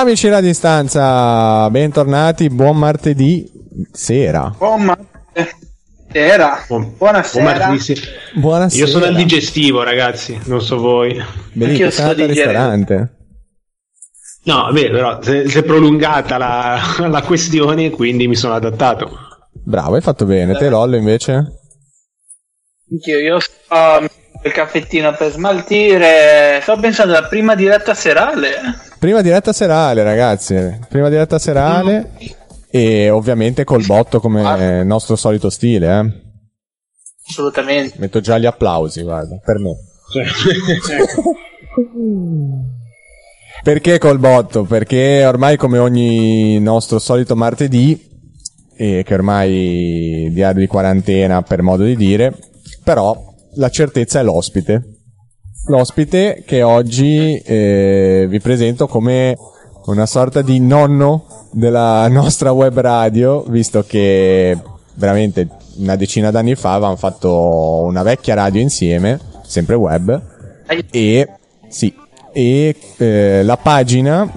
Amici alla distanza, bentornati, buon martedì sera. Buon martedì sera. Buon- Buonasera. buon martedì se- Buonasera. Io sono al digestivo, ragazzi, non so voi. Sei andato sto al ristorante. No, vabbè, però se- si è prolungata la, la questione, quindi mi sono adattato. Bravo, hai fatto bene. Te Lollo invece? Anch'io, io sto il caffettino per smaltire. Sto pensando alla prima diretta serale. Prima diretta serale, ragazzi. Prima diretta serale. E ovviamente col botto come nostro solito stile, eh. Assolutamente. Metto già gli applausi, guarda, per me. Perché col botto? Perché ormai come ogni nostro solito martedì, e che ormai diario di quarantena per modo di dire, però la certezza è l'ospite. L'ospite che oggi eh, vi presento come una sorta di nonno della nostra web radio, visto che veramente una decina d'anni fa avevamo fatto una vecchia radio insieme, sempre web, e sì, e eh, la pagina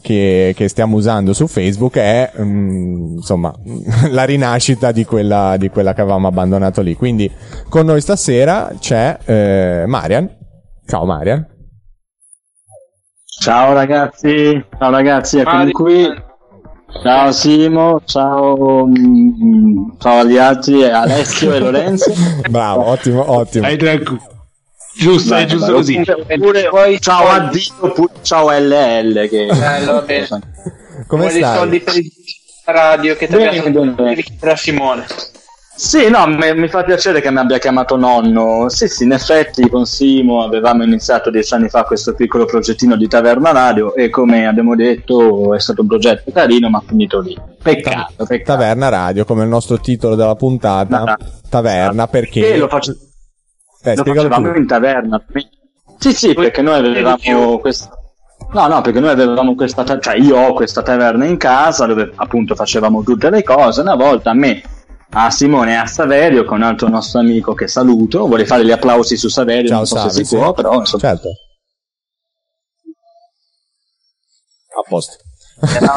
che, che stiamo usando su Facebook è mm, insomma la rinascita di quella, di quella che avevamo abbandonato lì. Quindi con noi stasera c'è eh, Marian. Ciao Marian. Ciao ragazzi, ciao ragazzi, eccomi Mario. qui. Ciao Simo, ciao, mm, ciao agli altri, Alessio e Lorenzo. Bravo, ottimo, ottimo. Dai, tranquillo. Giusto, è giusto così. Oppure poi Ciao addio, oppure ciao LL. Che... Va bene. Come Vuoi dei soldi stai? per il radio che ti abbiamo chiedere a Simone. Sì, no, mi, mi fa piacere che mi abbia chiamato nonno. Sì, sì, in effetti con Simo avevamo iniziato dieci anni fa questo piccolo progettino di Taverna Radio e come abbiamo detto è stato un progetto carino ma finito lì. Peccato, peccato. Taverna Radio, come il nostro titolo della puntata. Ma- Taverna, perché... E lo faccio... Eh, lo facevamo tu. in taverna. Sì, sì, perché noi avevamo questa. No, no, perché noi avevamo questa. ta- Cioè, io ho questa taverna in casa dove appunto facevamo tutte le cose. Una volta a me, a Simone e a Saverio, con un altro nostro amico che saluto, vorrei fare gli applausi su Saverio, Ciao non so Savi, se si sì. può, però insomma. Certo. A posto. era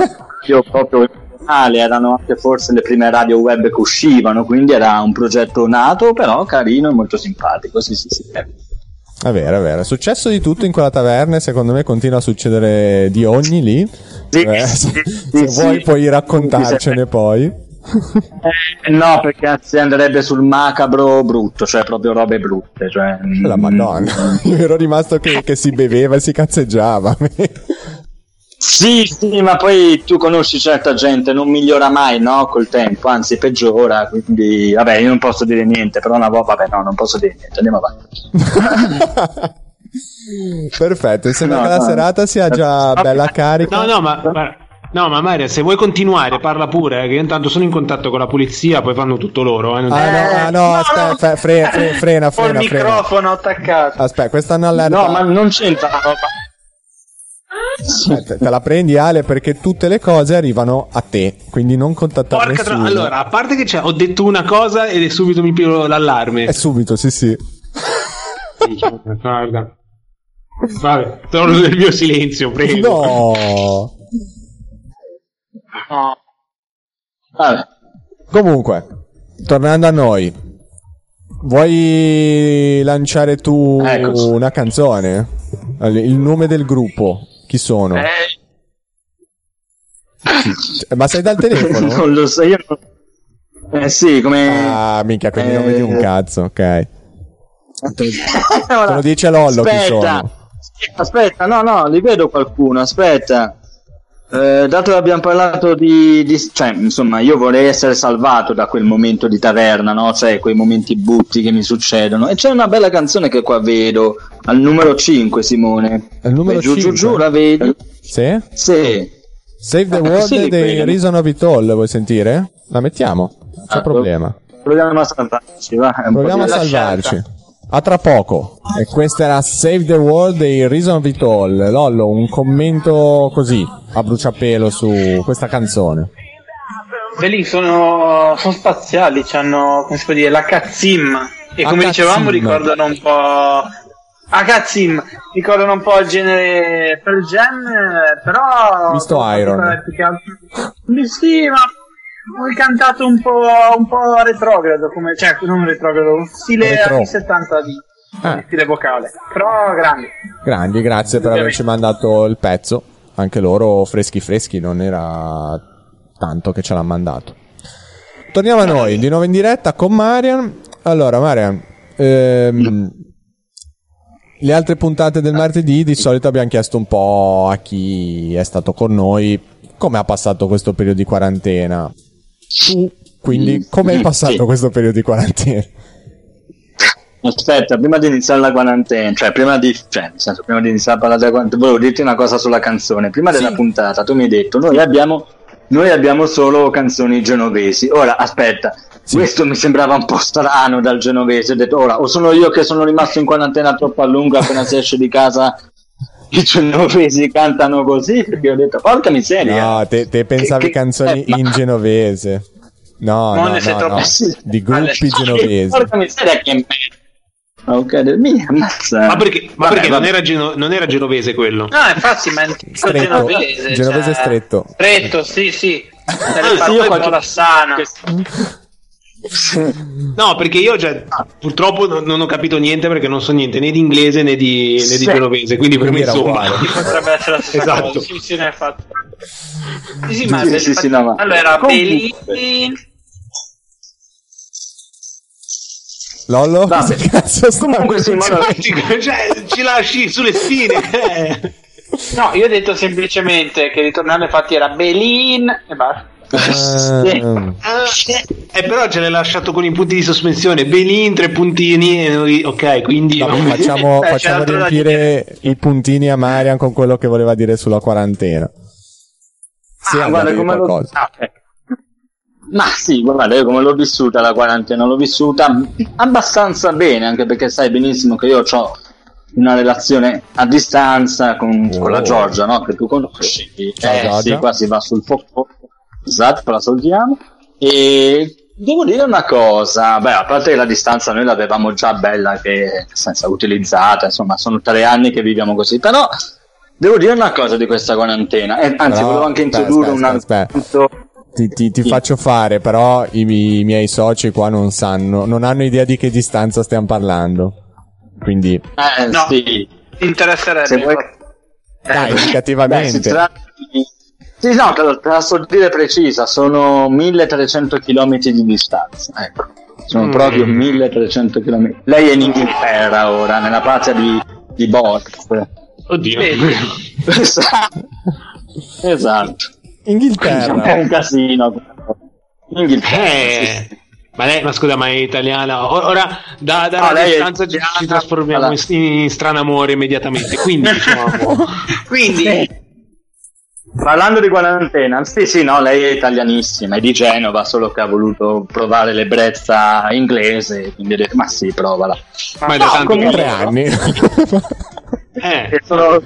io proprio originale, erano anche forse le prime radio web che uscivano, quindi era un progetto nato, però carino e molto simpatico. Sì, sì, sì. È vero, è vero. È successo di tutto in quella taverna e secondo me continua a succedere di ogni lì. Sì, Eh, se sì, se sì, vuoi puoi raccontarcene poi. Eh, no, perché anzi andrebbe sul macabro brutto, cioè proprio robe brutte. Cioè, La mm, madonna. Io ero rimasto che, che si beveva e si cazzeggiava. Sì, sì, ma poi tu conosci certa gente, non migliora mai, no? Col tempo, anzi peggiora. Quindi, vabbè, io non posso dire niente, però una volta, vabbè, no, non posso dire niente. Andiamo avanti. Perfetto, sembra No, che la no. serata sia già bella carica. No, no, ma, ma- no, ma Maria, se vuoi continuare, parla pure, eh, che io intanto sono in contatto con la polizia, poi fanno tutto loro. eh, non- Ah, no, ah, no, aspetta, fe- fre- fre- frena, Ho il frena, frena. microfono attaccato. Aspetta, questa è un'allerta. No, ma non c'entra la roba. Aspetta, te la prendi Ale perché tutte le cose arrivano a te, quindi non contattare Porca tra- nessuno. Allora, a parte che c'è, ho detto una cosa ed è subito mi piglio l'allarme. È subito, sì, sì. Guarda. Vabbè, torno nel mio silenzio, prego. No. No. Vabbè. Comunque, tornando a noi, vuoi lanciare tu Eccoci. una canzone? Allora, Il nome del gruppo, chi sono? Eh, Eh, Ma sei dal telefono? non lo so, io non- Eh sì, come... Ah, minchia, quindi non Eh. vedi un cazzo, ok. Ora, Te lo dice Lollo chi aspetta, sono. aspetta, no, no, li vedo qualcuno, aspetta. Eh, dato che abbiamo parlato di, di- Cioè, insomma, io vorrei essere salvato da quel momento di taverna, no? Cioè, quei momenti butti che mi succedono. E c'è una bella canzone che qua vedo, al numero 5, Simone. Al numero Vai giù, giù, 5? giù, la vedi? Sì? Sì. Save the Eh, World sì, dei vedo. Reason of It All, vuoi sentire? La mettiamo, non c'è Ah, problema. Proviamo a salvarci, va. Proviamo a salvarci. A tra poco. E questa era Save the World dei Reason of It All. Lollo, un commento così, a bruciapelo su questa canzone. Quelli sono, sono spaziali, hanno, come si può dire, la cazzimma. E come La dicevamo, ricordano un po' a Kazim ricordano un po' il genere Pearl Jam, eh, però... Visto Iron. Sì, ma ho cantato un po', un po' retrogrado, come, cioè non retrogrado, stile Retro. anni 70 di, Ah. stile vocale, però grande. Grandi, grazie per averci mandato il pezzo. Anche loro freschi freschi, non era tanto che ce l'ha mandato. Torniamo a noi, di nuovo in diretta con Marian. Allora, Marian, ehm, le altre puntate del martedì di solito abbiamo chiesto un po' a chi è stato con noi come ha passato questo periodo di quarantena. Quindi, come hai passato Sì. questo periodo di quarantena? Aspetta, prima di iniziare la quarantena, cioè prima di, cioè, nel senso, prima di iniziare a parlare della quarantena, volevo dirti una cosa sulla canzone. Prima della puntata tu mi hai detto, noi abbiamo, noi abbiamo solo canzoni genovesi. Ora, aspetta, questo mi sembrava un po' strano dal genovese. Ho detto, ora, o sono io che sono rimasto in quarantena troppo a lungo appena si esce di casa i genovesi cantano così? Perché ho detto, porca miseria. No, te, te pensavi Che- che- canzoni eh, ma- in genovese. No, Non no, no, troppo- no. Di gruppi genovesi. Porca miseria che merda. Ok, mi ammazza. Ma perché, ma Vabbè, perché non, era geno- non era genovese quello? No, infatti, ma è Stretto. genovese. Genovese cioè, stretto. Stretto, sì, sì. Se poi qualche- Bolassana. No, perché io cioè, purtroppo non, ho capito niente perché non so niente né di inglese né di, né di genovese, quindi per me insomma. Potrebbe essere la stessa Esatto. cosa. Sì, sì, ne fatto. Sì, sì, ma Sì, sì, sì, no, ma- allora. Belin, Lollo? Vabbè. Che cazzo Comunque sì, ma allora- cioè, ci lasci sulle spine. eh. No, io ho detto semplicemente che ritornare infatti era Belin e basta. Ah, Ah, eh, però ce l'hai lasciato con i punti di sospensione. Belin, tre puntini. e noi- ok, quindi. vabbè, facciamo, Eh, facciamo riempire i puntini a Marian con quello che voleva dire sulla quarantena. Sì, Ah, guarda come qualcosa. ah, ecco. Ma sì, guarda, io come l'ho vissuta la quarantena, l'ho vissuta abbastanza bene, anche perché sai benissimo che io ho una relazione a distanza con, Oh. con la Giorgia, no? Che tu conosci. Ciao, eh, Giorgia. sì, qua si va sul fuoco. Esatto, la salutiamo. E devo dire una cosa, beh, a parte che la distanza noi l'avevamo già bella, che senza utilizzata, insomma, sono tre anni che viviamo così, però devo dire una cosa di questa quarantena, e anzi, Però, volevo anche introdurre un argomento. Ti, ti- ti Sì. faccio fare, però i, i miei soci qua non sanno, non hanno idea di che distanza stiamo parlando. Quindi, Eh, No. sì. Ti interesserebbe. Se vuoi- dai, Beh, si indicativamente. tratta di- Sì, no, te, la- te la so dire precisa, sono 1300 km di distanza, ecco. Sono Mm. proprio 1300 km. Lei è in Inghilterra ora, nella patria di, di Boris. Oddio. Esatto. esatto. È Inghilterra. un casino. Inghilterra. Eh, sì. ma, lei, ma scusa, ma è italiana? Ora da, da è distanza ci, ci trasformiamo Allora. in, in strano amore immediatamente. Quindi diciamo. Quindi, Parlando di quarantena, sì, sì, no, lei è italianissima, è di Genova, solo che ha voluto provare l'ebbrezza inglese, quindi ho detto, ma sì, provala. Ma è da No, tanto comunque- Tre anni. Eh, E sono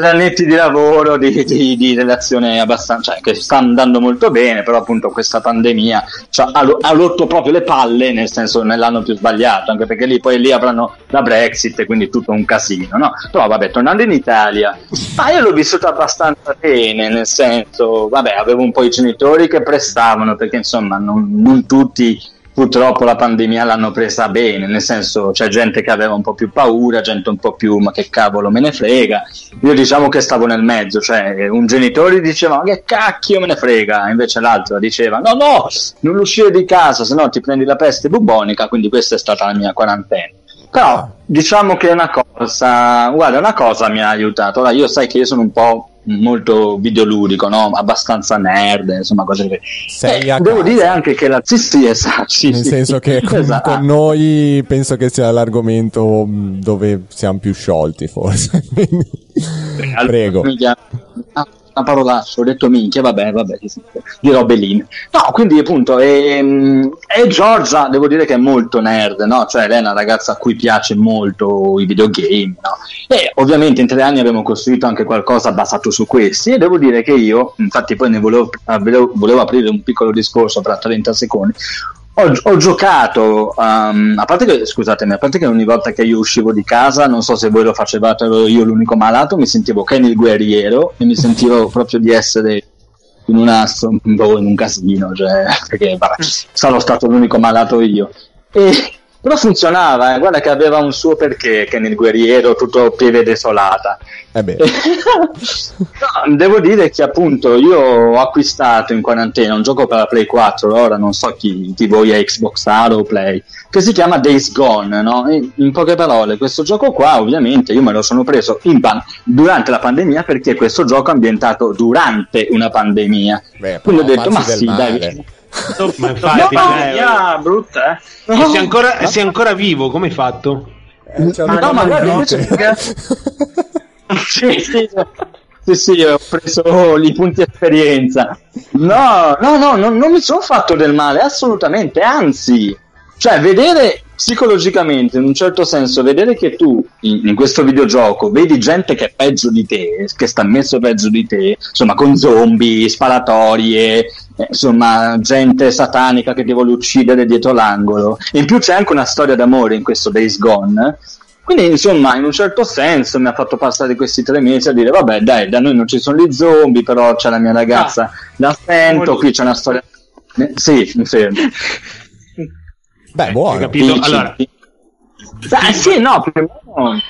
annetti di lavoro, di, di- di relazione abbastanza, cioè che sta andando molto bene, però appunto questa pandemia cioè, ha, ha rotto proprio le palle, nel senso nell'anno più sbagliato, anche perché lì poi lì avranno la Brexit quindi tutto un casino, no? Però vabbè, tornando in Italia, ma io l'ho vissuto abbastanza bene, nel senso, vabbè, avevo un po' i genitori che prestavano, perché insomma non, non tutti purtroppo la pandemia l'hanno presa bene, nel senso c'è gente che aveva un po' più paura, gente un po' più ma che cavolo me ne frega. Io diciamo che stavo nel mezzo, cioè un genitore diceva ma che cacchio me ne frega, invece l'altro diceva no no, non uscire di casa, se no ti prendi la peste bubonica, quindi questa è stata la mia quarantena. Però diciamo che una cosa, guarda, una cosa mi ha aiutato. Ora io sai che io sono un po' molto videoludico, no? Abbastanza nerd, insomma, cose che Sei Eh, a devo casa. dire anche che la sì, sì, esatto, sì, Nel sì, senso che con, Esatto. con noi penso che sia l'argomento mh, dove siamo più sciolti, forse. Allora, Prego. Una parolaccia, ho detto minchia, vabbè, vabbè, dirò Belline. No, quindi appunto, ehm, e Giorgia, devo dire che è molto nerd, no? Cioè, lei è una ragazza a cui piace molto i videogame, no? E ovviamente in tre anni abbiamo costruito anche qualcosa basato su questi e devo dire che io, infatti poi ne volevo, ah, volevo, aprire un piccolo discorso fra 30 secondi, ho, ho giocato, um, a parte che, scusatemi, a parte che ogni volta che io uscivo di casa, non so se voi lo facevate, ero io l'unico malato, mi sentivo Kenny il guerriero e mi sentivo proprio di essere in, una, in un casino, cioè, perché vabbè, sarò stato l'unico malato io. E però funzionava, eh. guarda che aveva un suo perché, che nel guerriero tutto pieve desolata. Eh beh. no, devo dire che appunto io ho acquistato in quarantena un gioco per la Play 4, ora non so chi di voi è Xbox Halo o Play, che si chiama Days Gone, no? in poche parole, questo gioco qua ovviamente io me lo sono preso pan- durante la pandemia perché questo gioco è ambientato durante una pandemia. Beh, Quindi ho detto, ma sì, del dai, male. Ma infatti, No, cioè, yeah, brutta, eh. e sei, ancora, sei ancora vivo, come hai fatto? Eh, c'è Ma no, ma guarda, invece sì, sì, sì, sì, ho preso i punti esperienza. No, no, no, non, non mi sono fatto del male, assolutamente, anzi, cioè vedere psicologicamente, in un certo senso, vedere che tu in, in questo videogioco vedi gente che è peggio di te, che sta messo peggio di te, insomma, con zombie, sparatorie, eh, insomma, gente satanica che ti vuole uccidere dietro l'angolo. In più c'è anche una storia d'amore in questo Days Gone. Quindi, insomma, in un certo senso mi ha fatto passare questi tre mesi a dire: Vabbè, dai, da noi non ci sono gli zombie, però c'è la mia ragazza, la sento. Qui c'è una storia. Eh, Sì, mi fermo. Beh, Hai buono. capito? Allora, Dai, sì, no, più o meno.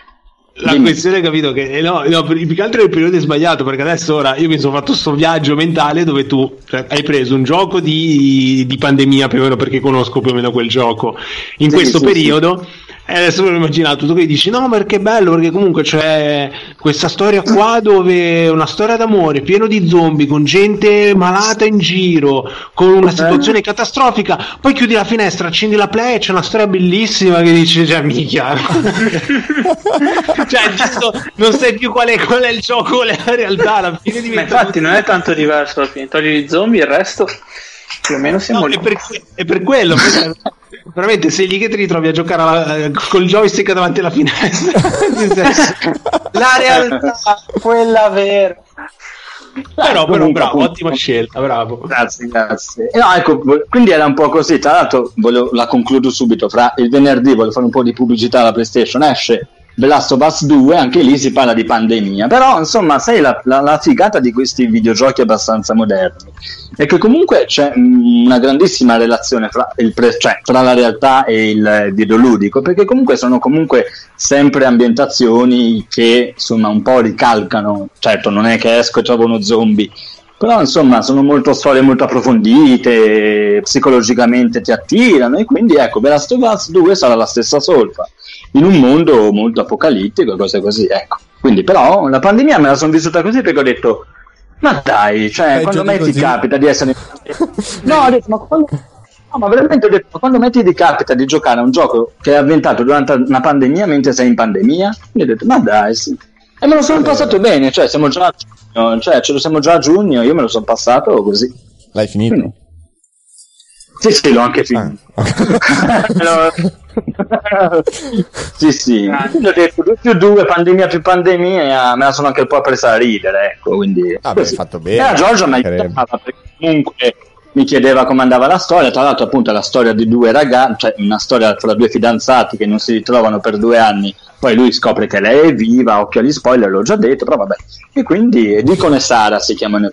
La questione è capito che eh, no, no, più che altro è il periodo è sbagliato perché adesso ora io mi sono fatto questo viaggio mentale dove tu cioè, hai preso un gioco di, di pandemia più o meno perché conosco più o meno quel gioco in Sì, questo sì, periodo e adesso me l'ho immaginato tu che dici no perché è bello perché comunque c'è questa storia qua dove è una storia d'amore pieno di zombie con gente malata in giro con una situazione catastrofica poi chiudi la finestra accendi la play e c'è una storia bellissima che dice cioè minchia. Cioè giusto, non sai più qual è, qual è il gioco qual è la realtà alla fine Ma infatti non è tanto diverso alla fine. Togli gli zombie, il resto più o meno siamo No, lì. è, per, è per quello perché veramente sei che ti ritrovi a giocare alla- eh, col joystick davanti alla finestra La realtà, quella vera. però, però comunque, bravo appunto. ottima scelta bravo Grazie, grazie. E No, ecco, quindi era un po' così. Tra l'altro, voglio- la concludo subito. Fra il venerdì voglio fare un po' di pubblicità alla PlayStation. Esce The Last of Us 2, anche lì si parla di pandemia. Però, insomma, sai, la, la- la figata di questi videogiochi abbastanza moderni è che comunque c'è mm, una grandissima relazione fra, il cioè, fra la realtà e il videoludico, perché comunque sono comunque sempre ambientazioni che insomma un po' ricalcano. Certo, non è che esco e trovo uno zombie. Però insomma sono molto storie molto approfondite, psicologicamente ti attirano e quindi ecco, The Last of Us 2 sarà la stessa solfa, in un mondo molto apocalittico e cose così, ecco. Quindi però la pandemia me la sono vissuta così perché ho detto, ma dai, cioè Peggio quando di mai ti capita di essere... no, ho detto, ma quando... No, ma veramente ho detto, ma quando mai ti capita di giocare a un gioco che è avventato durante una pandemia mentre sei in pandemia? Io ho detto, ma dai, sì. E me lo sono passato bene, cioè siamo già a giugno, cioè ce lo siamo già a giugno, io me lo sono passato così. L'hai finito? Quindi- Sì, sì, l'ho anche finito. Lo- sì, sì. Quindi ho detto 2 più 2, pandemia più pandemia, me la sono anche un po' presa a ridere, ecco, quindi... Ah, beh, hai fatto bene, E la Giorgia mi aiutava perché comunque mi chiedeva come andava la storia, tra l'altro appunto è la storia di due ragazzi, cioè una storia tra due fidanzati che non si ritrovano per due anni, poi lui scopre che lei è viva, occhio agli spoiler, l'ho già detto, però vabbè. E quindi Dicono e Sara si chiamano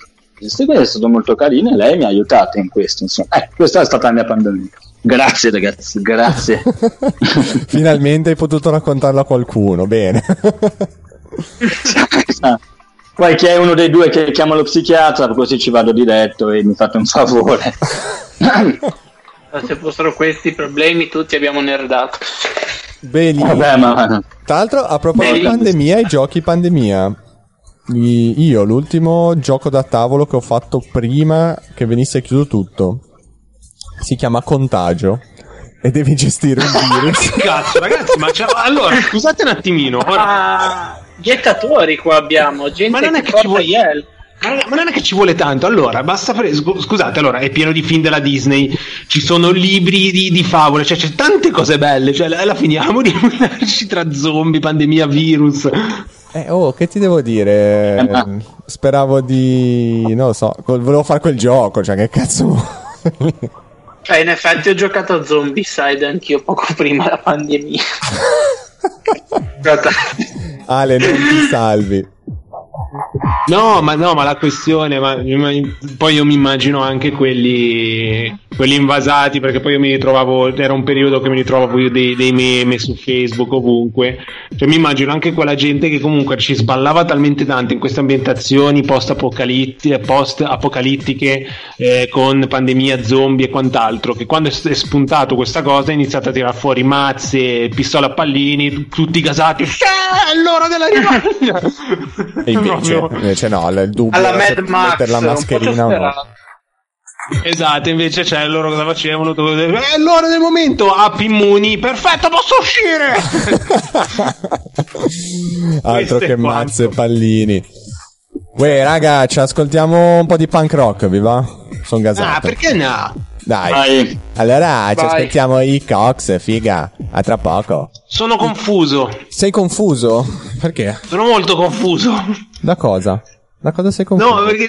quindi è stato molto carino e lei mi ha aiutato in questo, insomma. Eh, questa è stata la mia pandemia. Grazie ragazzi, grazie. Finalmente hai potuto raccontarlo a qualcuno, bene. Poi chi è uno dei due che chiama lo psichiatra, così ci vado diretto e mi fate un favore. Se fossero questi i problemi, tutti abbiamo nerdato. Bene. Vabbè, ma Tra l'altro, a proposito di pandemia, i giochi pandemia. Io l'ultimo gioco da tavolo che ho fatto prima che venisse chiuso tutto si chiama Contagio e devi gestire un virus. cazzo ragazzi ma c'è- allora scusate un attimino ora, Ah, gettatori qua abbiamo, gente Ma non è che che ci vuole- Yel. Ma non è che ci vuole tanto, allora basta fare. scu- Scusate, allora è pieno di film della Disney, ci sono libri di, di favole, cioè c'è tante cose belle. Cioè, la, la finiamo di mandarci tra zombie, pandemia, virus. Eh, oh, che ti devo dire? Eh, ma- Speravo di. non lo so, volevo fare quel gioco, cioè che cazzo. Eh, in effetti ho giocato a Zombicide anch'io poco prima della pandemia. Ale, non ti salvi. No, ma no, ma la questione, ma, ma, poi io mi immagino anche quelli, quelli invasati, perché poi io mi ritrovavo, era un periodo che mi ritrovavo io dei, dei meme su Facebook ovunque, cioè mi immagino anche quella gente che comunque ci sballava talmente tanto in queste ambientazioni post-apocalittiche, eh, con pandemia, zombie e quant'altro, che quando è spuntato questa cosa è iniziato a tirare fuori mazze, pistole a pallini, tutti gasati, è l'ora della rivalsa! E invece, invece no, il dubbio Alla Mad Max, la mascherina o no. Esatto, invece c'è loro cosa facevano? È l'ora del momento, app immuni, perfetto, posso uscire! Altro che mazze e pallini. Uè, raga, ci ascoltiamo un po' di punk rock, vi va? Sono gasato. Ah, perché no? Dai. Vai. Allora, ci Vai. ascoltiamo i Cox, figa. A tra poco. Sono confuso, Sei confuso? Perché? sono molto confuso. Da cosa? Da cosa sei confuso? No, perché,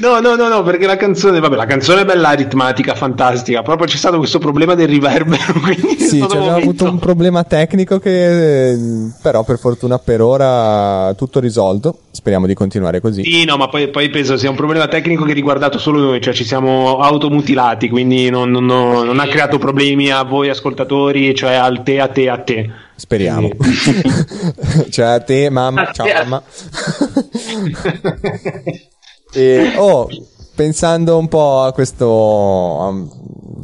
no, no, no, no, perché la canzone, vabbè, la canzone è bella aritmatica, fantastica, proprio c'è stato questo problema del riverbero, Sì, è stato c'è un avuto un problema tecnico che però per fortuna per ora tutto risolto. Speriamo di continuare così. Sì, no, ma poi, poi penso sia un problema tecnico che riguardato solo noi, cioè ci siamo automutilati, quindi non, non- non- non ha creato problemi a voi ascoltatori, cioè al te, a te, a te. Speriamo. cioè a te, mamma, ciao te. mamma. E, oh, pensando un po' a questo,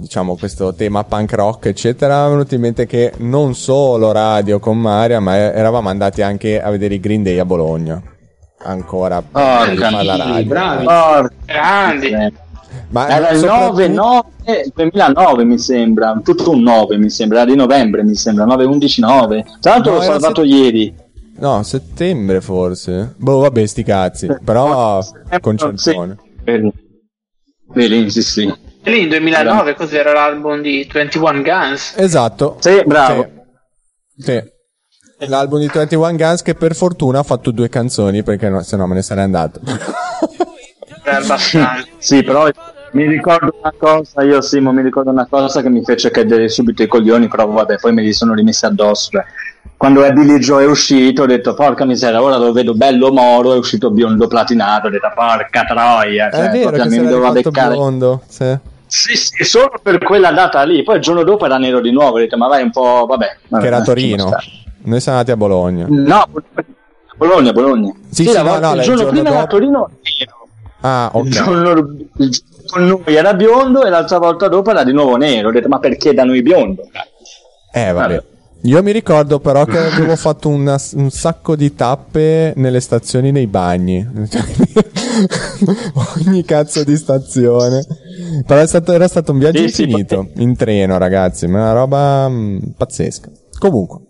diciamo, questo tema punk rock, eccetera, mi è venuto in mente che non solo radio con Maria, ma eravamo andati anche a vedere i Green Day a Bologna. Ancora Porca prima alla radio. bravi. Porca Grandi. Ma Era il 9, soprattutto- 9, 2009 mi sembra, tutto un 9 mi sembra, era di novembre mi sembra, 9, 11, 9. Tra l'altro No, l'ho salvato set- ieri. No, settembre forse. Boh, vabbè, sti cazzi. Però concertone. Vedi, Vedi, sì sì. E lì in 2009 cos'era l'album di 21 Guns? Esatto. Sì, bravo. Sì. Sì. L'album di 21 Guns che per fortuna ha fatto due canzoni perché no, se no me ne sarei andato. Sì, però mi ricordo una cosa, io Simo mi ricordo una cosa che mi fece cadere subito i coglioni, però vabbè, poi me li sono rimessi addosso. cioè. Quando è Billy Joe è uscito, ho detto porca miseria, ora lo vedo bello moro, è uscito biondo platinato, ho detto porca troia, cioè, È vero che mi era doveva beccare. biondo. Sì. Sì, sì, solo per quella data lì, poi il giorno dopo era nero di nuovo, ho detto ma vai un po', vabbè. vabbè Che era Torino. Noi siamo andati a Bologna. No, Bologna, Bologna. Sì, sì, la no, no, il il giorno giorno prima era dopo- Torino nero. Ah, Il ok. giorno, il giorno con noi era biondo e l'altra volta dopo era di nuovo nero. Ho detto, ma perché da noi biondo? Eh, vabbè. Vabbè. Io mi ricordo però che avevo fatto una- un sacco di tappe nelle stazioni nei bagni. Ogni cazzo di stazione. Però è stato- era stato un viaggio Sì, sì, infinito. In treno, ragazzi. Ma una roba mm, pazzesca. Comunque,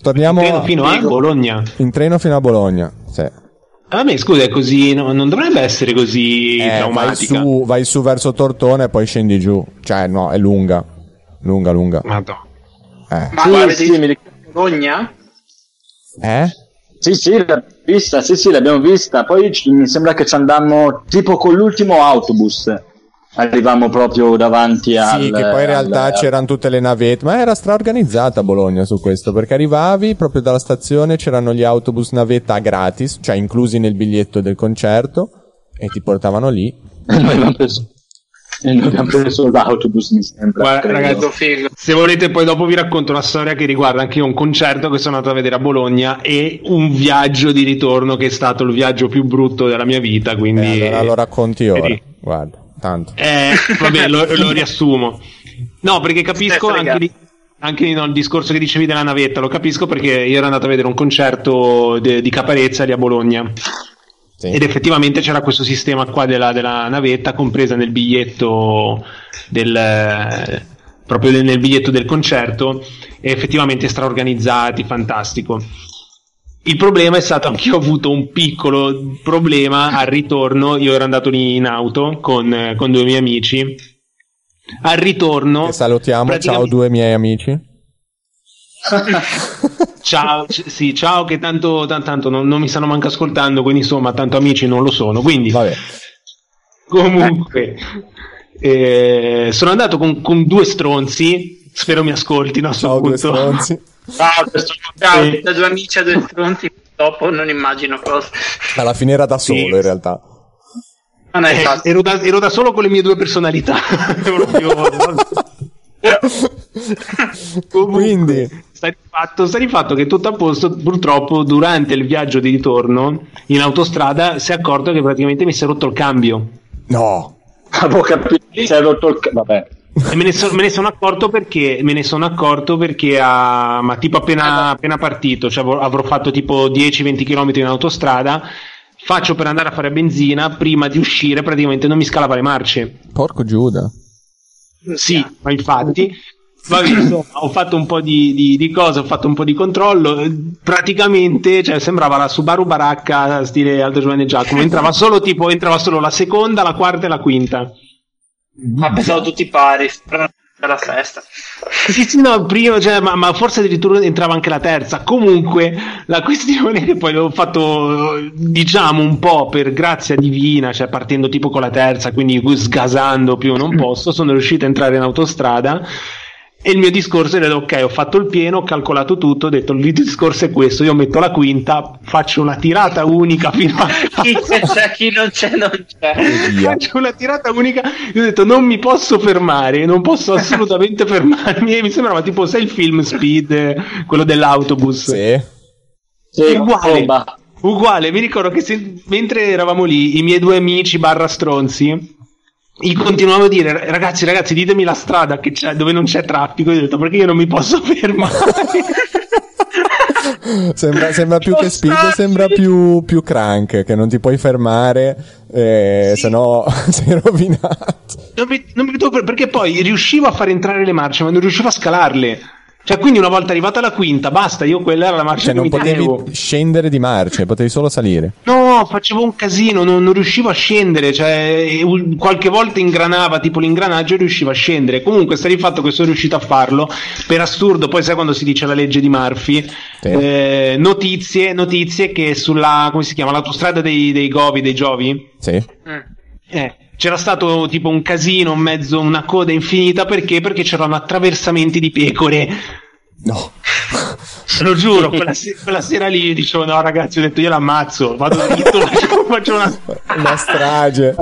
torniamo Treno a- fino a Bologna. in treno fino a Bologna. Sì. Ah, Vabbè, scusa, è così, no- non dovrebbe essere così Eh, vai, traumatica. su, vai su verso Tortone e poi scendi giù. Cioè, no, è lunga. Lunga, lunga. Madonna. Eh. Ma Sì, avete sì, visto mi ricordo. Bologna? Eh? Sì, sì, l'abbiamo vista, sì, sì, l'abbiamo vista. Poi ci- mi sembra che ci andammo tipo con l'ultimo autobus. Arrivavamo proprio davanti al... Sì, che poi in realtà al- c'erano tutte le navette, ma era straorganizzata Bologna su questo, perché arrivavi proprio dalla stazione, c'erano gli autobus navetta gratis, cioè inclusi nel biglietto del concerto, e ti portavano lì. E noi abbiamo preso, l'autobus, mi sembra. Guarda, figo. Se volete, poi dopo vi racconto una storia che riguarda anche io un concerto che sono andato a vedere a Bologna e un viaggio di ritorno che è stato il viaggio più brutto della mia vita. Quindi, Eh, allora lo racconti ora. Vedi. Guarda, tanto. Eh, vabbè, lo, lo riassumo. No, perché capisco Stai anche, di- anche no, il discorso che dicevi della navetta, lo capisco perché io ero andato a vedere un concerto de- di Caparezza lì a Bologna. Sì. Ed effettivamente c'era questo sistema qua della, della navetta compresa nel biglietto del proprio nel biglietto del concerto e effettivamente straorganizzati, fantastico. Il problema è stato che ho avuto un piccolo problema al ritorno. Io ero andato lì in auto con, con due miei amici. Al ritorno, Che salutiamo, ciao praticamente- due miei amici. Ciao, c- sì, ciao, che tanto, tan- tanto non, non mi stanno manco ascoltando, quindi insomma, tanto amici non lo sono. Quindi, Vabbè. comunque, eh, sono andato con, con due stronzi, spero mi ascoltino Ciao, due punto. stronzi. Ciao, questo ciao, Sì. da due amici a due stronzi, dopo non immagino cosa. Alla fine era da solo, in realtà. Non è Eh, ero, da, ero da solo con le mie due personalità. Proprio- Comunque, Quindi- sta di, fatto, sta di fatto che tutto a posto. Purtroppo, durante il viaggio di ritorno in autostrada, si è accorto che praticamente mi si è rotto il cambio. No. Avevo capito che si è rotto il ca- Vabbè. E me ne, so- me ne sono accorto perché me ne sono accorto perché a, ma tipo appena, appena partito, cioè avrò, avrò fatto tipo 10-20 km in autostrada. Faccio per andare a fare benzina. Prima di uscire, praticamente non mi scalava le marce. Porco Giuda. Sì, ma infatti, vabbè, insomma, ho fatto un po' di, di, di cose, ho fatto un po' di controllo. Praticamente, cioè, sembrava la Subaru Baracca stile Aldo Giovanni e Giacomo. Entrava solo tipo, entrava solo la seconda, la quarta e la quinta. Ma pensavo tutti pari, la sesta. Sì, sì, no, prima, cioè, ma, ma forse addirittura entrava anche la terza. Comunque, la questione è che poi l'ho fatto, diciamo, un po' per grazia divina, cioè partendo tipo con la terza, quindi sgasando più non posso, sono riuscito a entrare in autostrada. E il mio discorso era: ok, ho fatto il pieno, ho calcolato tutto, ho detto il discorso è questo, io metto la quinta, faccio una tirata unica fino a Chi c'è, c'è, chi non c'è, non c'è. Faccio una tirata unica. Io ho detto: Non mi posso fermare, non posso assolutamente fermarmi. E mi sembrava tipo, sai il film Speed, quello dell'autobus. Sì. Sì, Uguale. bomba. Uguale, mi ricordo che se- mentre eravamo lì, i miei due amici barra stronzi, gli continuavo a dire, ragazzi, ragazzi, ditemi la strada che c'è, dove non c'è traffico. Io ho detto, perché io non mi posso fermare? Sembra, sembra più che speed, sembra più, più crank, che non ti puoi fermare, eh, se no sei rovinato. non mi, non mi perché poi riuscivo a far entrare le marce, ma non riuscivo a scalarle. Cioè, quindi una volta arrivata alla quinta, basta, io quella era la marcia Cioè che non mi tenevo. potevi scendere di marce, potevi solo salire. No, facevo un casino, non, non riuscivo a scendere, cioè qualche volta ingranava tipo l'ingranaggio e riuscivo a scendere. Comunque sta di fatto che sono riuscito a farlo. Per assurdo, poi sai quando si dice la legge di Murphy, Sì. eh, notizie, notizie che sulla, come si chiama, l'autostrada dei, dei Govi, dei Giovi, Sì. Eh, c'era stato tipo un casino, in mezzo, una coda infinita, perché? Perché c'erano attraversamenti di pecore. No. Te lo giuro, quella, se- quella sera lì dicevo no ragazzi, ho detto io l'ammazzo, vado dritto, faccio una... Una strage.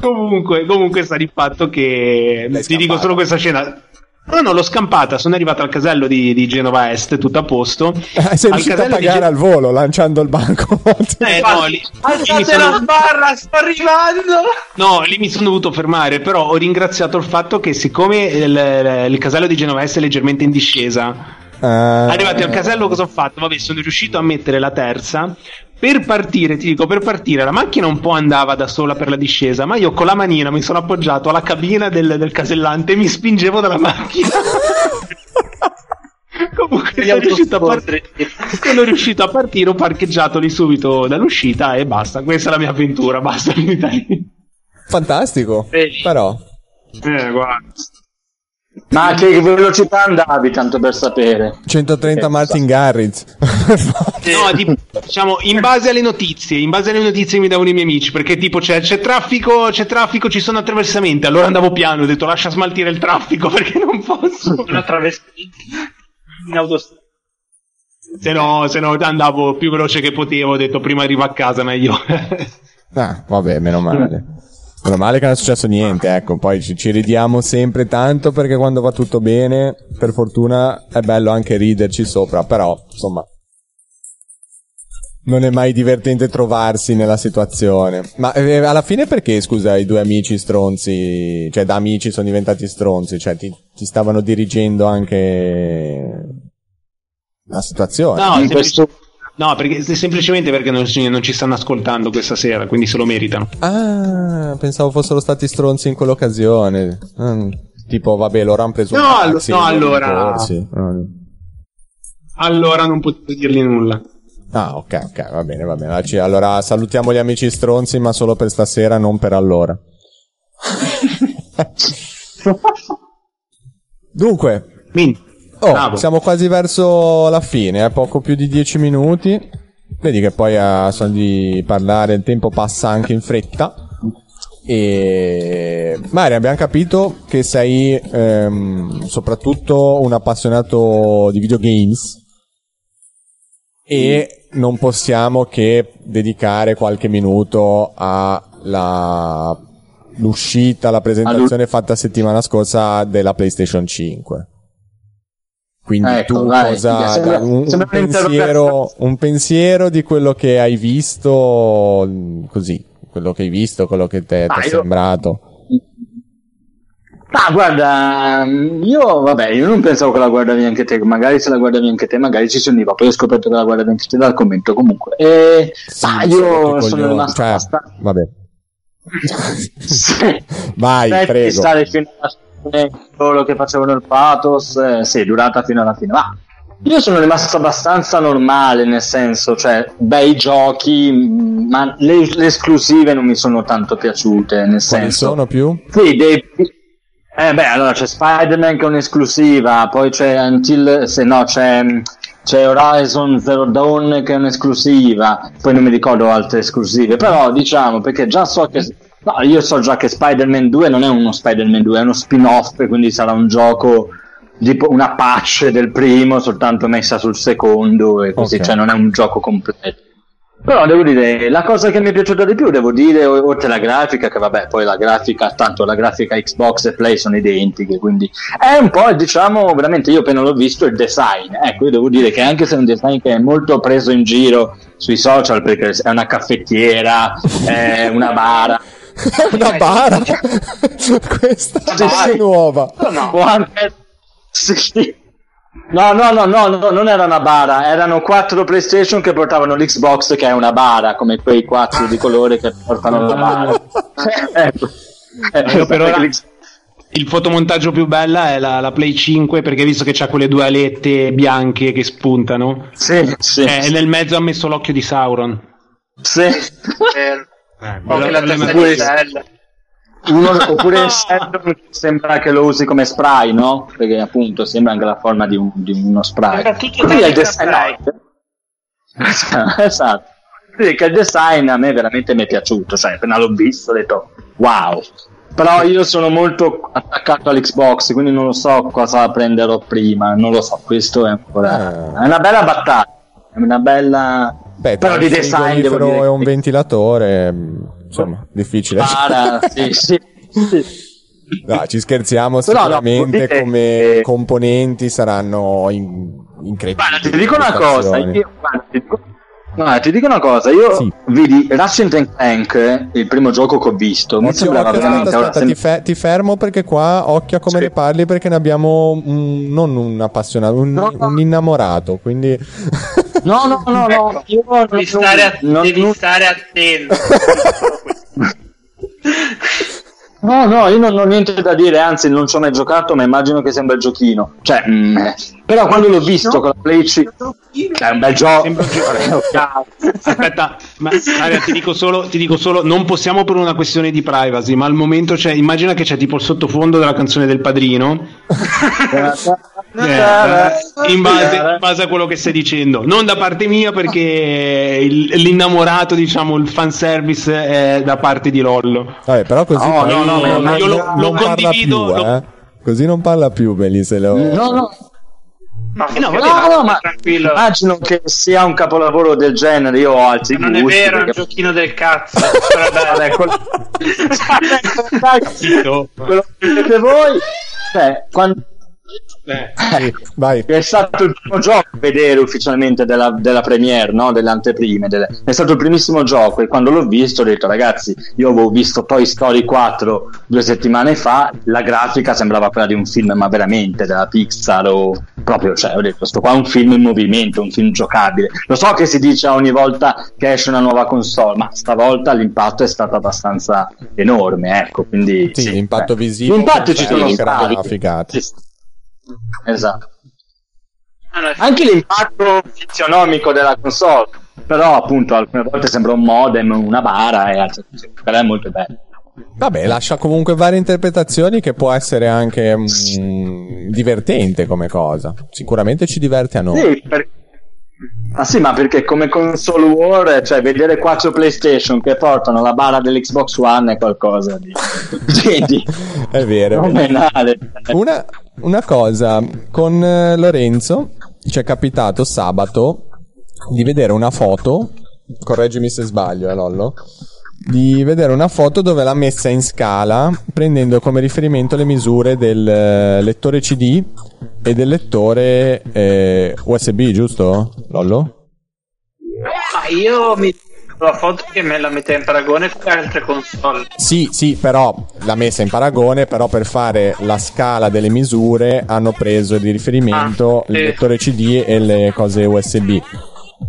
Comunque, comunque sta di fatto che L'hai ti dico solo questa scena. No, no, l'ho scampata, sono arrivato al casello di, di Genova Est, tutto a posto. Eh, sei Al riuscito a casello di pagare Gen- al volo lanciando il banco. Eh, no, lì, lì Alzate la sono... sbarra, sto arrivando! no, lì mi sono dovuto fermare, però ho ringraziato il fatto che siccome il, il casello di Genova Est è leggermente in discesa, Ah. Arrivati al casello, cosa ho fatto? Vabbè, sono riuscito a mettere la terza. Per partire, ti dico, per partire, la macchina un po' andava da sola per la discesa, ma io con la manina mi sono appoggiato alla cabina del, del casellante e mi spingevo dalla macchina. Comunque Gli sono riuscito, a autoscontri. par- sono riuscito a partire, ho parcheggiato lì subito dall'uscita e basta. Questa è la mia avventura, basta. Fantastico. Vedi? Però. Eh, guarda. Ma a che velocità andavi, tanto per sapere? 130 Eh, Martin Garrix. No, tipo, diciamo, in base alle notizie, in base alle notizie che mi davano i miei amici, perché tipo c'è, c'è traffico, c'è traffico, ci sono attraversamenti, allora andavo piano, ho detto lascia smaltire il traffico perché non posso. Una travestina in autostrada. Se no, se no andavo più veloce che potevo, ho detto prima arrivo a casa meglio. ah, vabbè, meno male. Meno male che non è successo niente, ecco, poi ci, ci ridiamo sempre tanto perché quando va tutto bene, per fortuna è bello anche riderci sopra, però, insomma, non è mai divertente trovarsi nella situazione. Ma eh, alla fine perché, scusa, i due amici stronzi, cioè da amici sono diventati stronzi, cioè ti, ti stavano dirigendo anche la situazione? No, In questo- no, perché, semplicemente perché non ci, non ci stanno ascoltando questa sera, quindi se lo meritano. Ah, pensavo fossero stati stronzi in quell'occasione. Mm, tipo, vabbè, loro hanno preso No, un allo- taxi, no, allora-. No. Allora non potevo dirgli nulla. Ah, ok, ok, va bene, va bene. Allora, salutiamo gli amici stronzi, ma solo per stasera, non per allora. Dunque, Quindi, oh, bravo. siamo quasi verso la fine, eh, poco più di 10 minuti. Vedi che poi a son di parlare il tempo passa anche in fretta. E Mario, abbiamo capito che sei ehm, soprattutto un appassionato di videogames e non possiamo che dedicare qualche minuto alla l'uscita, la presentazione fatta settimana scorsa della PlayStation 5. Quindi Ecco, tu vai, cosa sembra- un, un sembra pensiero, un'interrogazione. un pensiero di quello che hai visto così, quello che hai visto, quello che ti Ah, è io- sembrato. Ma guarda, io vabbè, io non pensavo che la guardavi anche te, magari se la guardavi anche te, magari ci si univa, poi ho scoperto che la guardavi anche te dal commento comunque. E, Sì, ma io sono rimasto cioè, abbastanza... vabbè. Vai, prego. di stare fino alla fine loro che facevano il pathos, eh, sì, è durata fino alla fine. Ma io sono rimasto abbastanza normale, nel senso, cioè, bei giochi, ma le, le esclusive non mi sono tanto piaciute, nel Quali senso... sono più? Sì, dei... Eh beh, allora c'è Spider-Man che è un'esclusiva, poi c'è Until... se no, c'è... C'è Horizon Zero Dawn che è un'esclusiva, poi non mi ricordo altre esclusive, però diciamo perché già so che no, io so già che Spider-Man 2 non è uno Spider-Man 2, è uno spin-off, quindi sarà un gioco tipo una patch del primo, soltanto messa sul secondo e così, Ok. cioè non è un gioco completo. Però devo dire, la cosa che mi è piaciuta di più, devo dire, oltre alla grafica, che vabbè, poi la grafica, tanto la grafica Xbox e Play sono identiche, quindi è un po', diciamo, veramente io appena l'ho visto il design. Ecco, io devo dire che anche se è un design che è molto preso in giro sui social, perché è una caffettiera, è una bara, Una bara? Questa Sì, è sì. nuova. Sì, sì. No, no, no, no, no, non era una bara, erano quattro PlayStation che portavano l'Xbox che è una bara, come quei quattro di colore che portano la bara. ecco. Io per ora- Il fotomontaggio più bella è la, la Play 5 perché visto che c'ha quelle due alette bianche che spuntano Sì, sì, eh, e nel mezzo ha messo l'occhio di Sauron. sì. Eh, Anche la. Uno, oppure Saturn sembra che lo usi come spray, no? Perché appunto sembra anche la forma di, un- di uno spray. Quindi il design esatto. Quindi che il design a me veramente mi è piaciuto, cioè appena l'ho visto ho detto wow. Però io sono molto attaccato all'Xbox, quindi non lo so cosa prenderò prima, non lo so, questo è ancora... Ah. È una bella battaglia, è una bella... Beh, però di design devo dire e un che- ventilatore, mh, insomma, difficile. Para, sì, sì, sì. No, ci scherziamo, Però no, sicuramente vuol dire come componenti saranno in- incredibili. Guarda, ti dico una cosa, prestazioni. io, guarda, ti dico, guarda, ti dico una cosa, io Sì. vidi Ratchet Clank, eh, il primo gioco che ho visto, mi sembrava occhio, veramente... aspetta, aspetta, sem- ti, fe- ti fermo perché qua occhio a come Sì. ne parli perché ne abbiamo un- non un appassionato, un, No, no. un innamorato, quindi... No, no, no, no, Ecco, io non- Devi stare, a- non- devi non- stare attento. No, no, io non ho niente da dire, anzi non ci ho mai giocato, ma immagino che un bel giochino. Cioè, mm, eh. Però quando l'ho visto con la Play 5 è un bel gioco. Aspetta, ma Maria, ti dico solo, ti dico solo, non possiamo per una questione di privacy, ma al momento c'è, immagina che c'è tipo il sottofondo della canzone del padrino, eh, in, base, in base a quello che stai dicendo. Non da parte mia perché il- l'innamorato, diciamo, il fanservice è da parte di Lollo. Vabbè, però così No, no, no, io lo- lo parla condivido, più, lo- eh. Così non parla più, Beli, se lo... No, no, No, no, no, no, ma tranquillo. immagino che sia un capolavoro del genere. Io ho altri Non è gusti. vero, è un perché- giochino del cazzo. Però dai, quello... Zitto. quello che dite voi, cioè, quando Eh. Sì, è stato il primo gioco a vedere ufficialmente della, della premiere, no? delle anteprime. delle- È stato il primissimo gioco e quando l'ho visto ho detto ragazzi, io avevo visto Toy Story 4 due settimane fa, la grafica sembrava quella di un film, ma veramente della Pixar o proprio, cioè ho detto sto qua è un film in movimento, un film giocabile. Lo so che si dice ogni volta che esce una nuova console, ma stavolta l'impatto è stato abbastanza enorme, ecco, quindi Sì, sì, l'impatto beh. visivo Gli impatti ci sono stati. Sì. Esatto. Anche l'impatto fizionomico della console. Però appunto alcune volte sembra un modem una bara e altre cose. Però è molto bello. Vabbè, lascia comunque varie interpretazioni che può essere anche mm, divertente come cosa. Sicuramente ci diverte a noi. sì, Ah sì, ma perché come console war, cioè vedere quattro PlayStation che portano la barra dell'Xbox One è qualcosa di... di è vero. fenomenale. Una, una cosa, con eh, Lorenzo ci è capitato sabato di vedere una foto, correggimi se sbaglio, eh, Lollo, di vedere una foto dove l'ha messa in scala prendendo come riferimento le misure del eh, lettore CD e del lettore eh, USB, giusto, Lollo? Ma io mi la foto che me la mette in paragone con le altre console. Sì, sì, però l'ha messa in paragone, però per fare la scala delle misure hanno preso di riferimento Ah, il sì. lettore CD e le cose USB.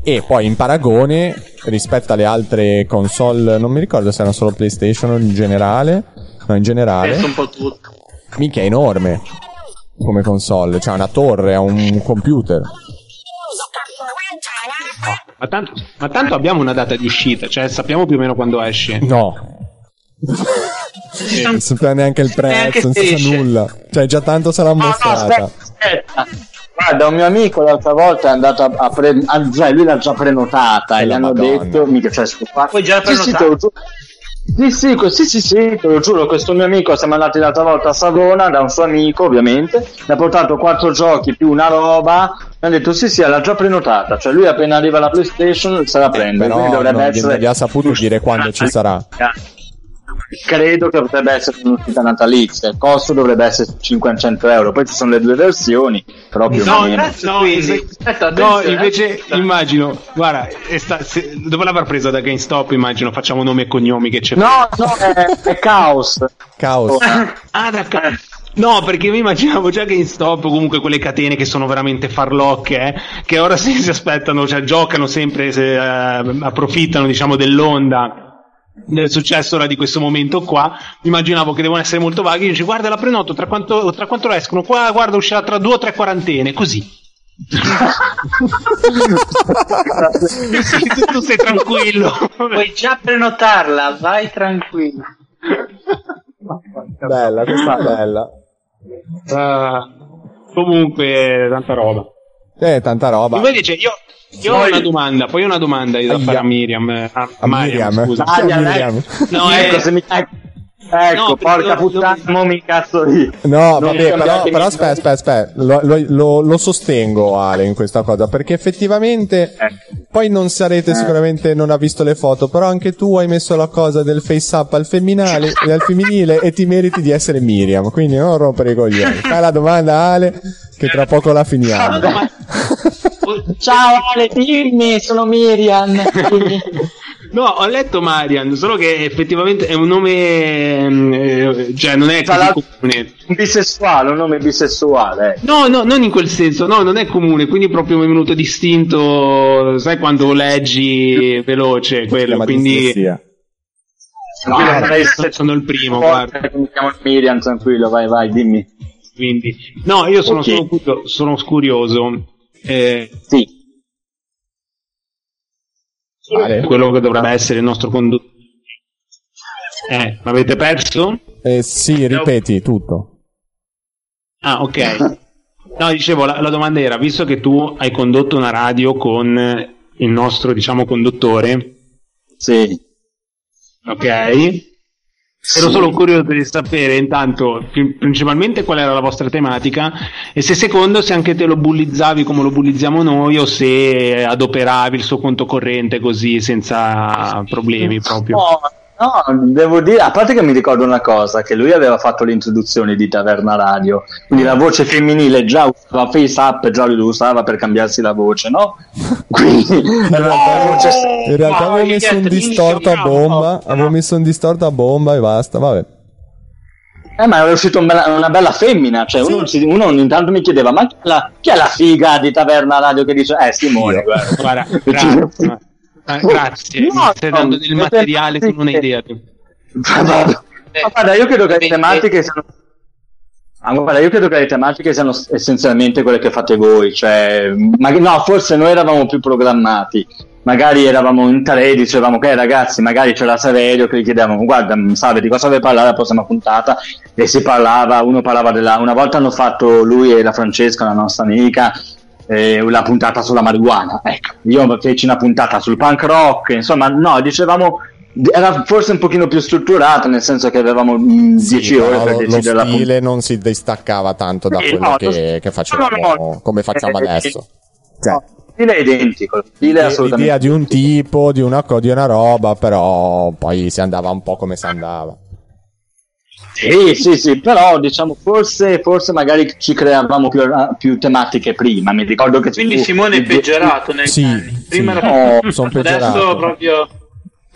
E poi in paragone rispetto alle altre console, non mi ricordo se erano solo PlayStation o in generale. No, in generale. Penso un po' tutto. Mica è enorme come console, cioè una torre, è un computer. Ma tanto, ma tanto abbiamo una data di uscita, cioè sappiamo più o meno quando esce. No, non sapeva neanche il Neanche prezzo, non si sa nulla. Cioè già tanto sarà No, no, mostrata. aspetta, aspetta. Guarda, un mio amico l'altra volta è andato a, a pre- ah, cioè, lui l'ha già prenotata E e gli hanno Madonna. detto, mica, cioè, scu- Puoi già sì, sì, prenotare? Sì, sì, sì, sì, sì, te lo giuro, questo mio amico siamo andati l'altra volta a Savona da un suo amico, ovviamente, mi ha portato quattro giochi più una roba, mi ha detto sì, sì, l'ha già prenotata, cioè lui appena arriva la PlayStation se la prende, Eh, Però quindi dovrebbe non essere... non gli ha saputo dire quando ci sarà. Credo che potrebbe essere un'uscita natalizia, il costo dovrebbe essere 500 euro, poi ci sono le due versioni, però più o No, meno. Grazie, no, quindi. Aspetta, no, attenzione, invece immagino, guarda, sta- se- dopo l'aver presa da GameStop, immagino, facciamo nome e cognomi che c'è. No, no, è, è caos. Caos. Ah, d'accordo. No, perché mi immaginavo già GameStop, comunque quelle catene che sono veramente farlocche, eh, che ora si, si aspettano, cioè giocano sempre, se, eh, approfittano, diciamo, dell'onda del successo ora di questo momento qua. Mi immaginavo che devono essere molto vaghi. Dici, guarda, la prenoto, tra quanto, tra quanto escono? Qua, guarda, uscirà tra due o tre quarantene, così. tu, tu sei tranquillo. Puoi già prenotarla, vai tranquillo. Bella, questa è bella. Ah, comunque, tanta roba. Eh, tanta roba. Invece io, io ho Poi- una domanda, poi ho una domanda io da fare a Miriam. eh, A, A Miriam. scusa. Ah, Miriam. Miriam. No, ecco, eh, se mi... Ecco, No, porca perché io- puttana, mo mi cazzo io. No, Non vabbè, però, però aspetta, aspetta, aspetta, lo, lo- lo- lo sostengo Ale in questa cosa, perché effettivamente Eh. poi non sarete sicuramente, non ha visto le foto, però anche tu hai messo la cosa del face up al femminile, e al femminile e ti meriti di essere Miriam, quindi non rompere i coglioni. Fai la domanda Ale, che tra poco la finiamo. Ciao Ale, dimmi, sono Miriam. No, ho letto Marian, solo che effettivamente è un nome, ehm, eh, cioè non è Tra così comune. un bisessuale, un nome bisessuale. No, no, non in quel senso, no, non è comune, quindi proprio mi è venuto distinto, sai quando leggi veloce quello, quindi dislessia. Tranquillo, Ah, non sono- il primo, guarda. Mi chiamo Miriam, tranquillo, vai, vai, dimmi. Quindi, no, io sono, Ok. sono curio- sono curioso. Eh, Sì. Ale? quello che dovrebbe essere il nostro conduttore. Eh, l'avete perso? Eh, sì, ripeti tutto. Ah, ok. No, dicevo, la, la domanda era, visto che tu hai condotto una radio con il nostro, diciamo, conduttore, Sì. ok? Ero solo curioso di sapere intanto pri- principalmente qual era la vostra tematica e se secondo se anche te lo bullizzavi come lo bullizziamo noi o se adoperavi il suo conto corrente così senza problemi proprio. No, no, devo dire, a parte che mi ricordo una cosa, che lui aveva fatto l'introduzione di Taverna Radio, quindi la voce femminile già usava Face Up, già lui lo usava per cambiarsi la voce, no? Quindi era una voce In realtà avevo messo un niente, distorto a bomba, avevo messo un distorto a bomba e basta, vabbè. Eh, ma era uscita un bella- una bella femmina, cioè uno, si- uno ogni tanto mi chiedeva, ma chi è, la, chi è la figa di Taverna Radio che dice, eh Simone, guarda. Guarda, grazie. ma- ah, grazie, No, stai dando no, del no, materiale che non hai sì. idea. Ma guarda, ma guarda, io credo che le tematiche siano... Ah, guarda, io credo che le tematiche siano essenzialmente quelle che fate voi, cioè, ma, no, forse noi eravamo più programmati, magari eravamo in tre e dicevamo che ragazzi, magari c'era Saverio che gli chiedevamo, guarda, salve, di cosa vuoi parlare la prossima puntata? E si parlava, uno parlava della, una volta hanno fatto lui e la Francesca, la nostra amica, eh, una puntata sulla marijuana. Ecco, io feci una puntata sul punk rock, insomma, no, dicevamo era forse un pochino più strutturato nel senso che avevamo 10 Sì, ore per lo decidere la stile puntata non si distaccava tanto da Sì, quello no, lo che, st- che facevamo no, no, no. come facciamo Eh, adesso no, lo stile è identico lo stile è assolutamente l'idea di un tipo di una, di una roba però poi si andava un po' come si andava Sì, sì, sì, però diciamo forse, forse magari ci creavamo più, più tematiche prima. Mi ricordo che Quindi tu- Simone è peggiorato negli Sì. Prima sì. era No, sono adesso peggiorato proprio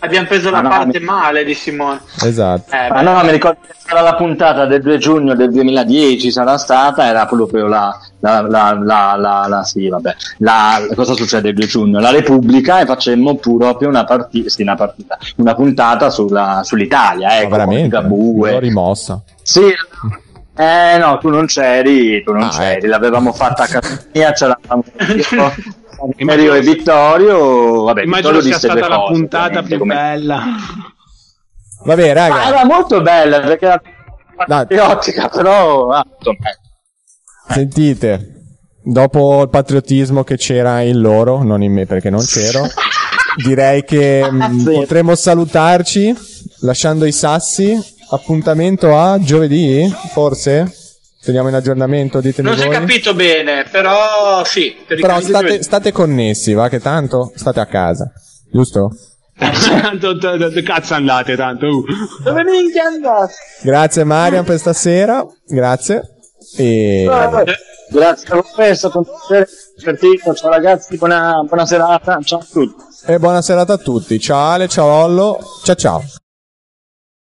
abbiamo preso la Ah, no, parte mi- male di Simone. esatto. Eh, Ah, beh, no, mi ricordo che era la puntata del 2 giugno del 2010 sarà stata, era proprio la, la, la, la, la, la- sì, vabbè, la, cosa succede il 2 giugno? La Repubblica e facemmo proprio una partita, sì, una partita, una puntata sulla, sull'Italia, Ma ecco, veramente? l'ho rimossa. Sì, eh no, tu non c'eri, tu non Ah, c'eri, ecco. l'avevamo fatta a casa mia, c'eravamo io, Immagino- Mario e Vittorio, vabbè, Immagino Vittorio sia stata la cose, puntata più come- bella. vabbè Ma raga era molto bella perché era patriottica, però ah, sentite dopo il patriottismo che c'era in loro non in me perché non c'ero direi che mm, Sì. potremmo salutarci lasciando i sassi. Appuntamento a giovedì forse teniamo in aggiornamento ditemi non si è voi capito bene, però sì. però teoricamente state, state connessi va che tanto state a casa giusto? Tanto cazzo andate tanto. uh. Dove minchia andate? Grazie Marian per stasera, grazie. E grazie a voi, è stato un piacere divertito, ciao ragazzi, buona, buona serata, ciao a tutti. e buona serata a tutti. Ciao Ale, ciao Ollo, ciao ciao.